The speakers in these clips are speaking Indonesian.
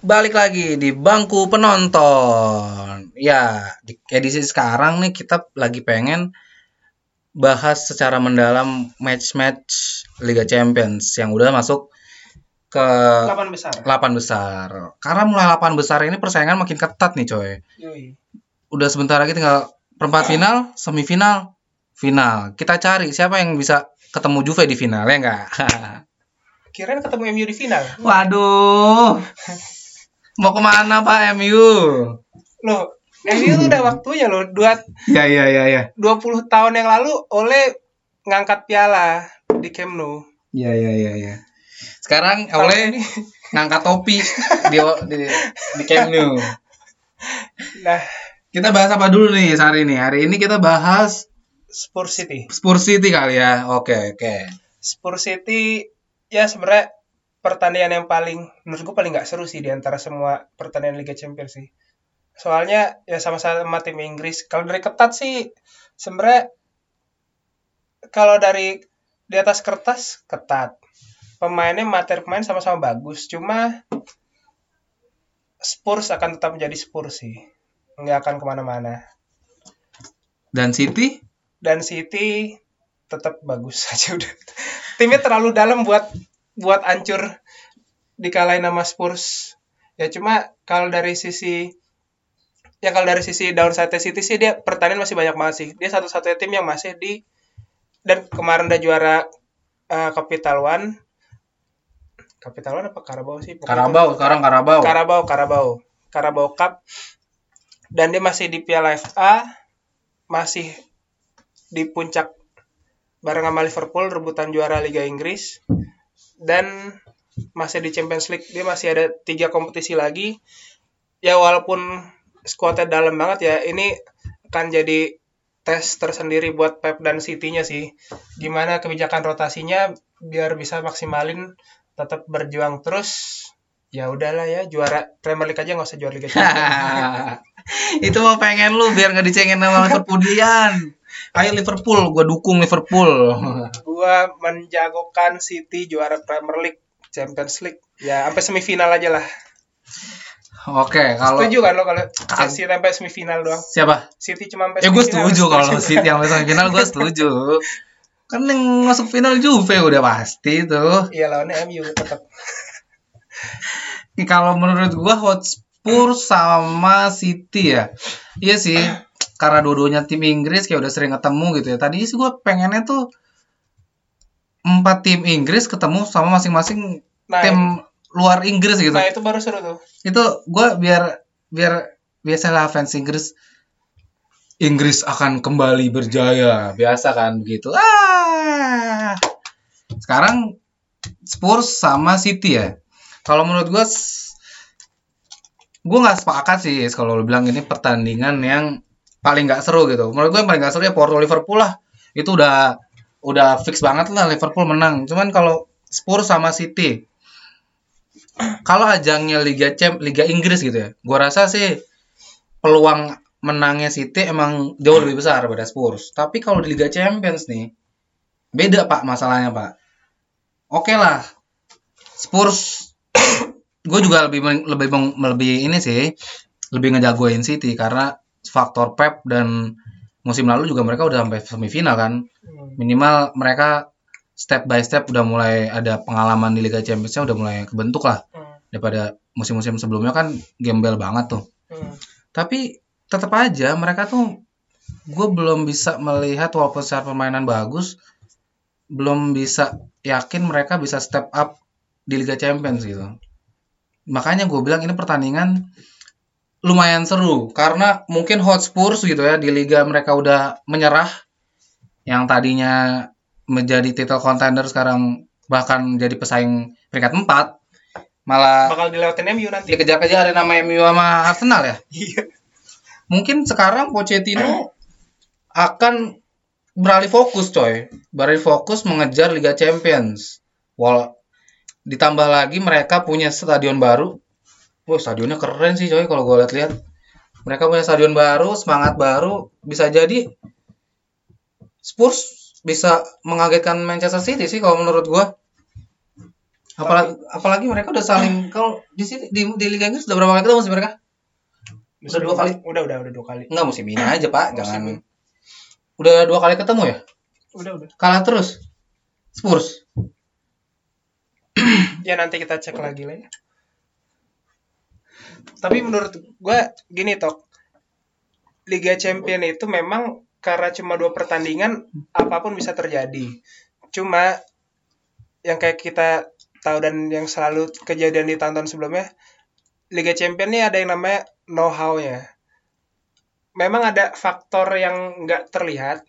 balik lagi di bangku penonton. Ya, di edisi sekarang nih kita lagi pengen bahas secara mendalam match-match Liga Champions yang udah masuk ke 8 besar. 8 besar. Karena mulai 8 besar ini persaingan makin ketat nih, coy. Udah sebentar lagi tinggal perempat final, semifinal, final. Kita cari siapa yang bisa ketemu Juve di final ya enggak? Kirain ketemu MU di final. Waduh. Mau ke mana Pak MU? Loh, MU tuh udah waktunya loh. Dua, Ya ya ya ya. 20 tahun yang lalu oleh ngangkat piala di Camp Nou. Ya ya ya ya. Sekarang oleh ini- ngangkat topi di di, di Camp Nou. Nah, Kita bahas apa dulu nih hari ini? Hari ini kita bahas Spurs City. Spurs City kali ya. Oke oke. Spurs City ya sebenarnya pertandingan yang paling menurut gue paling nggak seru sih di antara semua pertandingan Liga Champions sih. Soalnya ya sama-sama tim Inggris. Kalau dari ketat sih sebenarnya kalau dari di atas kertas ketat. Pemainnya materi pemain sama-sama bagus. Cuma Spurs akan tetap menjadi Spurs sih. Nggak akan ke mana-mana. Dan City? dan City tetap bagus aja udah. Timnya terlalu dalam buat buat hancur dikalahin sama Spurs. Ya cuma kalau dari sisi ya kalau dari sisi downside City sih dia pertandingan masih banyak banget sih. Dia satu-satunya tim yang masih di dan kemarin udah juara uh, Capital One. Capital One apa Carabao sih? Karabau, sekarang Karabau. Carabao, Carabao, Carabao Cup. Dan dia masih di Piala FA, masih di puncak bareng sama Liverpool rebutan juara Liga Inggris dan masih di Champions League dia masih ada tiga kompetisi lagi. Ya walaupun skuadnya dalam banget ya ini akan jadi tes tersendiri buat Pep dan City-nya sih. Gimana kebijakan rotasinya biar bisa maksimalin tetap berjuang terus. Ya udahlah ya juara Premier League aja nggak usah juara Liga Champions. Itu mau pengen lu biar nggak dicengin sama Liverpoolian. Ayo Liverpool, gue dukung Liverpool. gua menjagokan City juara Premier League, Champions League. Ya, sampai semifinal aja lah. Oke, kalau Setuju kan lo kalau Chelsea sampai semifinal doang? siapa? City cuma sampai Ya gue semifinal, setuju kalau City yang masuk final gue setuju. Kan yang masuk final Juve udah pasti tuh. Iya lawannya MU tetap. Kalau menurut gua Hotspur sama City ya. Iya sih. Karena dua-duanya tim Inggris kayak udah sering ketemu gitu ya. Tadi sih gua pengennya tuh empat tim Inggris ketemu sama masing-masing Nah, tim luar Inggris gitu. nah itu baru seru tuh. Itu gua biar biar biasalah fans Inggris Inggris akan kembali berjaya. Biasa kan begitu. Ah. Sekarang Spurs sama City ya. Kalau menurut gua s- gua nggak sepakat sih kalau lu bilang ini pertandingan yang paling nggak seru gitu. Menurut gua yang paling nggak seru ya Porto Liverpool lah. Itu udah udah fix banget lah Liverpool menang. Cuman kalau Spurs sama City kalau ajangnya Liga Champ, Liga Inggris gitu ya, gua rasa sih peluang menangnya City emang jauh lebih besar daripada Spurs. Tapi kalau di Liga Champions nih, beda pak masalahnya pak. Oke lah, Spurs, gue juga lebih lebih lebih ini sih, lebih ngejagoin City karena faktor Pep dan musim lalu juga mereka udah sampai semifinal kan. Hmm. Minimal mereka step by step udah mulai ada pengalaman di Liga Championsnya udah mulai kebentuk lah Hmm. daripada musim-musim sebelumnya kan gembel banget tuh. Hmm. Tapi tetap aja mereka tuh gue belum bisa melihat walaupun secara permainan bagus, belum bisa yakin mereka bisa step up di Liga Champions gitu. Makanya gue bilang ini pertandingan lumayan seru. Karena mungkin Hotspurs gitu ya di liga mereka udah menyerah. Yang tadinya menjadi title contender sekarang bahkan jadi pesaing peringkat 4 malah Bakal dilewatin MU nanti. dikejar-kejar nama MU sama Arsenal ya? Iya. mungkin sekarang Pochettino akan beralih fokus coy. Beralih fokus mengejar Liga Champions. Wal ditambah lagi mereka punya stadion baru Wah stadionnya keren sih coy kalau gue lihat-lihat mereka punya stadion baru semangat baru bisa jadi Spurs bisa mengagetkan Manchester City sih kalau menurut gua Apalagi, apalagi mereka udah saling kalau di sini di, di Liga Inggris udah berapa kali ketemu sih mereka? Udah dua kali. Udah, udah, udah dua kali. Enggak musim ini aja pak, Musim jangan. Udah dua kali ketemu ya? Udah, udah. Kalah terus. Spurs. Ya nanti kita cek lagi lah ya. Tapi menurut gua gini tok. Liga Champion itu memang karena cuma dua pertandingan apa pun bisa terjadi. Cuma yang kayak kita tahu dan yang selalu kejadian di tahun-tahun sebelumnya, Liga Champion ini ada yang namanya know-how-nya. Memang ada faktor yang nggak terlihat,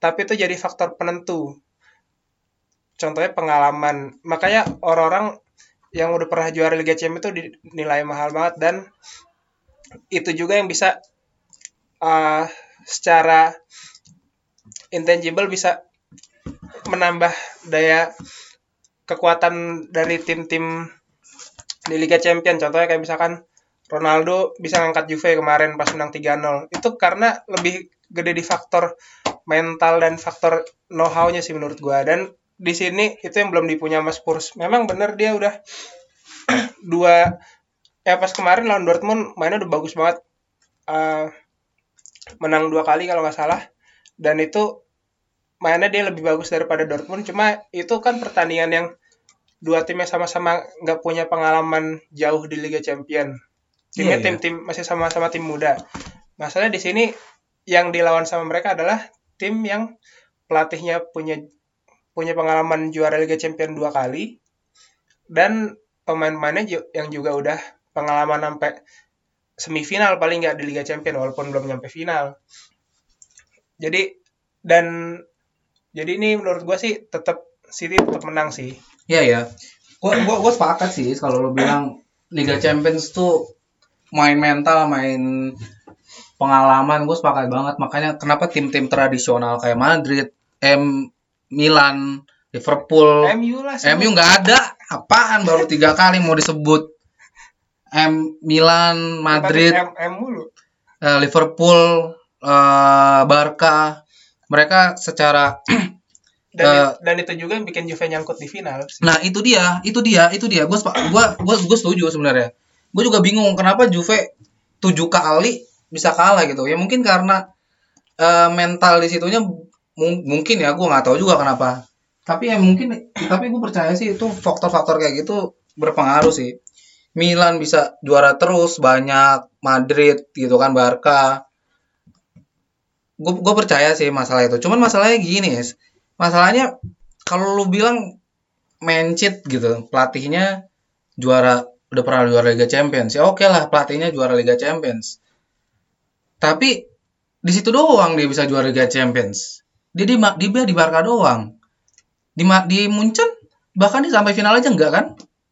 tapi itu jadi faktor penentu. Contohnya pengalaman. Makanya orang-orang yang udah pernah juara Liga Champions itu dinilai mahal banget dan itu juga yang bisa uh, secara intangible bisa menambah daya kekuatan dari tim-tim di Liga Champions. Contohnya kayak misalkan Ronaldo bisa ngangkat Juve kemarin pas menang 3-0. Itu karena lebih gede di faktor mental dan faktor know-how-nya sih menurut gua. Dan di sini itu yang belum dipunya Mas Spurs. Memang bener dia udah dua ya pas kemarin lawan Dortmund mainnya udah bagus banget. Uh, menang dua kali kalau nggak salah. Dan itu mainnya dia lebih bagus daripada Dortmund. Cuma itu kan pertandingan yang dua timnya sama-sama nggak punya pengalaman jauh di Liga Champion. Timnya iya. tim-tim masih sama-sama tim muda. Masalahnya di sini yang dilawan sama mereka adalah tim yang pelatihnya punya punya pengalaman juara Liga Champion dua kali dan pemain-pemainnya yang juga udah pengalaman sampai semifinal paling nggak di Liga Champion walaupun belum nyampe final. Jadi dan jadi ini menurut gua sih tetap City tetap menang sih. Iya ya. Gua gua gua sepakat sih kalau lu bilang Liga Champions tuh main mental, main pengalaman, gue sepakat banget. Makanya kenapa tim-tim tradisional kayak Madrid, M, Milan, Liverpool, MU lah. MU nggak ada. Apaan baru tiga kali mau disebut. M, Milan, Madrid, M, M mulu. eh, Liverpool, eh, Barca, mereka secara Dan, Eh, dan itu juga yang bikin Juve nyangkut di final. sih. Nah itu dia, itu dia, itu dia. Gue gua, gua, gua setuju sebenarnya. Gue juga bingung kenapa Juve tujuh kali bisa kalah gitu. Ya mungkin karena eh, mental di situnya mung- mungkin ya, gue nggak tahu juga kenapa. Tapi ya mungkin, tapi gue percaya sih itu faktor-faktor kayak gitu berpengaruh sih. Milan bisa juara terus banyak, Madrid gitu kan, Barca. Gue gue percaya sih masalah itu. Cuman masalahnya gini, masalahnya kalau lu bilang mencit gitu pelatihnya juara udah pernah juara Liga Champions ya oke lah pelatihnya juara Liga Champions tapi di situ doang dia bisa juara Liga Champions dia di dia di Barca doang. Di di Munchen bahkan dia sampai final aja enggak kan?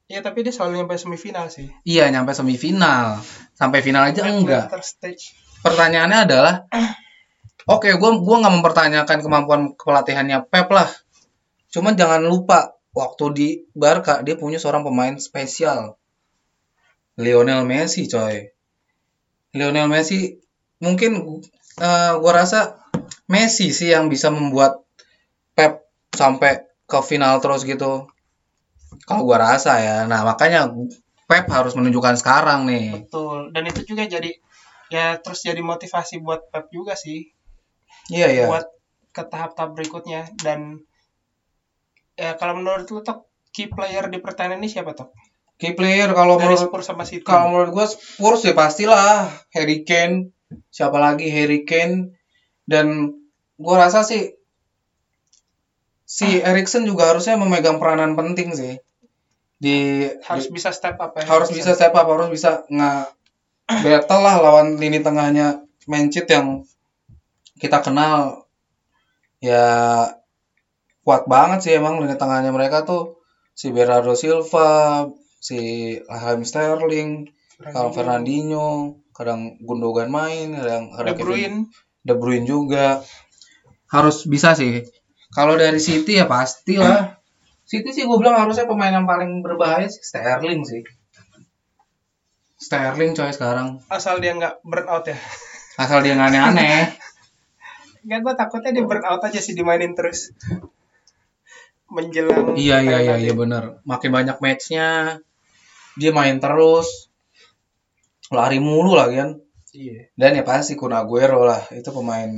Ya tapi dia selalu nyampe semifinal sih. iya nyampe semifinal. Sampai final aja enggak. Later stage. pertanyaannya adalah oke gua gua nggak mempertanyakan kemampuan kepelatihannya Pep lah. Cuman jangan lupa waktu di Barca dia punya seorang pemain spesial. Lionel Messi coy. Lionel Messi mungkin eh, gua rasa Messi sih yang bisa membuat Pep sampai ke final terus gitu. Kalau gua rasa ya. Nah makanya Pep harus menunjukkan sekarang nih. Betul. Dan itu juga jadi ya terus jadi motivasi buat Pep juga sih. Iya iya. Buat ke tahap-tahap berikutnya. Dan ya kalau menurut lu Tok, key player di pertandingan ini siapa Tok? Key player kalau Dari menurut Spurs sama City. kalau menurut gue Spurs ya pastilah. Harry Kane. Siapa lagi? Harry Kane dan gue rasa sih si Erikson juga harusnya memegang peranan penting sih. Di harus di- bisa step up ya. harus bisa step up harus bisa nggak battle lah lawan lini tengahnya Mancit yang kita kenal. Ya kuat banget sih emang lini tengahnya mereka tuh. Si Bernardo Silva si Raheem Sterling kalau Fernandinho. Kadang Gundogan main kadang De ada Kevin Bruyne De Bruyne juga harus bisa sih kalau dari City ya pastilah City sih gue bilang harusnya pemain yang paling berbahaya sih Sterling sih Sterling coy sekarang asal dia nggak burn out ya. asal dia nggak aneh-aneh Enggak gue takutnya dia burn out aja sih dimainin terus. menjelang Iya iya iya iya benar. Makin banyak matchnya, dia main terus, lari mulu lagi kan. Iya. Dan ya pasti Kun Aguero lah, itu pemain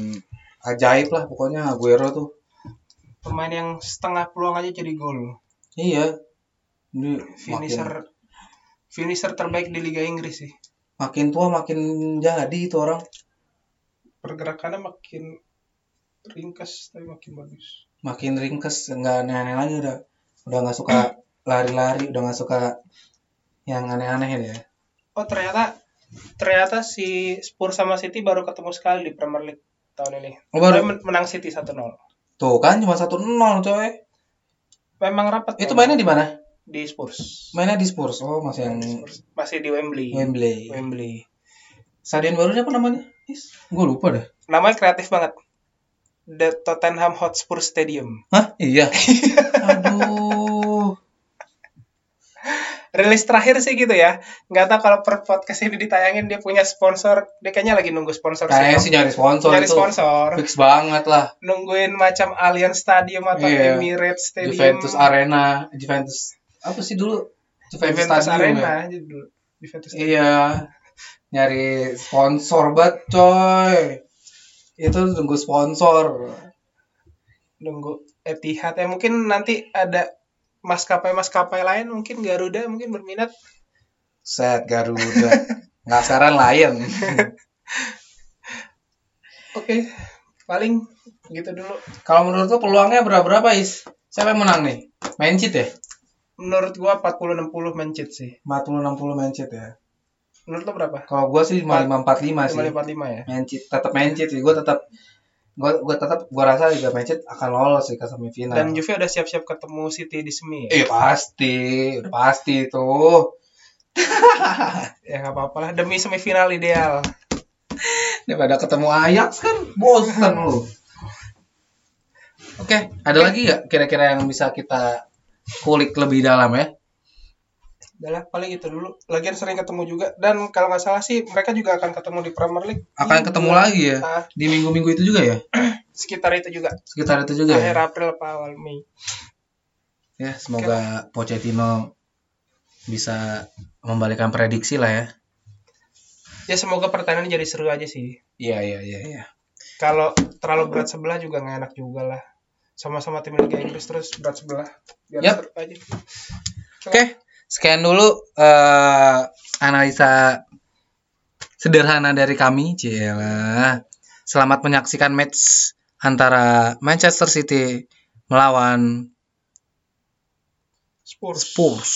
ajaib lah pokoknya Aguero tuh. Pemain yang setengah peluang aja jadi gol. Iya. Ini makin, Finisher finisher terbaik di Liga Inggris sih. makin tua makin jadi itu orang. Pergerakannya makin ringkas tapi makin bagus. Makin ringkes, nggak aneh-aneh lagi udah. Udah nggak suka lari-lari, udah nggak suka yang aneh-aneh ya. Oh ternyata ternyata si Spurs sama City baru ketemu sekali di Premier League tahun ini. Oh, baru? Tapi men- menang City 1-0. Tuh kan cuma 1-0 coy. Memang rapat. Itu memang. mainnya di mana? di Spurs. Mainnya di Spurs. Oh, masih yang Di Spurs. Masih di Wembley. Wembley. Wembley. Stadion barunya apa namanya? Gue lupa dah. Namanya kreatif banget. The Tottenham Hotspur Stadium. Hah? Iya. Aduh. Rilis terakhir sih gitu ya. Nggak tahu kalau per podcast ini ditayangin dia punya sponsor. Dia kayaknya lagi nunggu sponsor Kayaknya sih nyari sponsor Nyari sponsor. Fix banget lah. Nungguin macam Allianz Stadium atau Iya. Emirates Stadium. Juventus Arena, Juventus apa sih dulu? Juventus, Juventus Stadium Arena ya? dulu. Juventus Stadium. Iya. Nyari sponsor banget coy. Itu tunggu sponsor. Nunggu Etihad ya mungkin nanti ada maskapai-maskapai lain mungkin Garuda mungkin berminat Set Garuda. Nggak sekarang Lion. Oke, paling gitu dulu. Kalau menurut lu peluangnya berapa berapa Is? Siapa yang menang nih? Cheat ya? Menurut gua 40 60 mencit sih. 40 60 main cheat ya. Menurut lo berapa? Kalau gua sih 55 45 sih. 545 ya. Cheat tetap cheat sih. Gua tetap gua gua tetap gua rasa juga main cheat akan lolos sih ke semifinal. Dan Juve udah siap-siap ketemu City di semi ya. Eh pasti, pasti tuh. Ya nggak apa-apa lah demi semifinal ideal. Daripada ketemu Ajax kan bosan lu. Oke, ada lagi nggak kira-kira yang bisa kita kulik lebih dalam ya? Udah lah, paling itu dulu. Lagian sering ketemu juga dan kalau nggak salah sih mereka juga akan ketemu di Premier League. Akan ketemu bulan- lagi ya Ah, di minggu-minggu itu juga ya? sekitar itu juga. Sekitar itu juga Akhir ya? April apa awal Mei. Ya, semoga Pochettino bisa membalikan prediksi lah ya. Ya semoga pertandingan jadi seru aja sih. Iya, iya, iya, iya. Kalau terlalu berat sebelah juga nggak enak juga lah. Sama-sama tim Liga Inggris terus berat sebelah. Biar seru aja. Oke, sekian dulu eh, analisa sederhana dari kami, Cila. Selamat menyaksikan match antara Manchester City melawan Spurs. Spurs.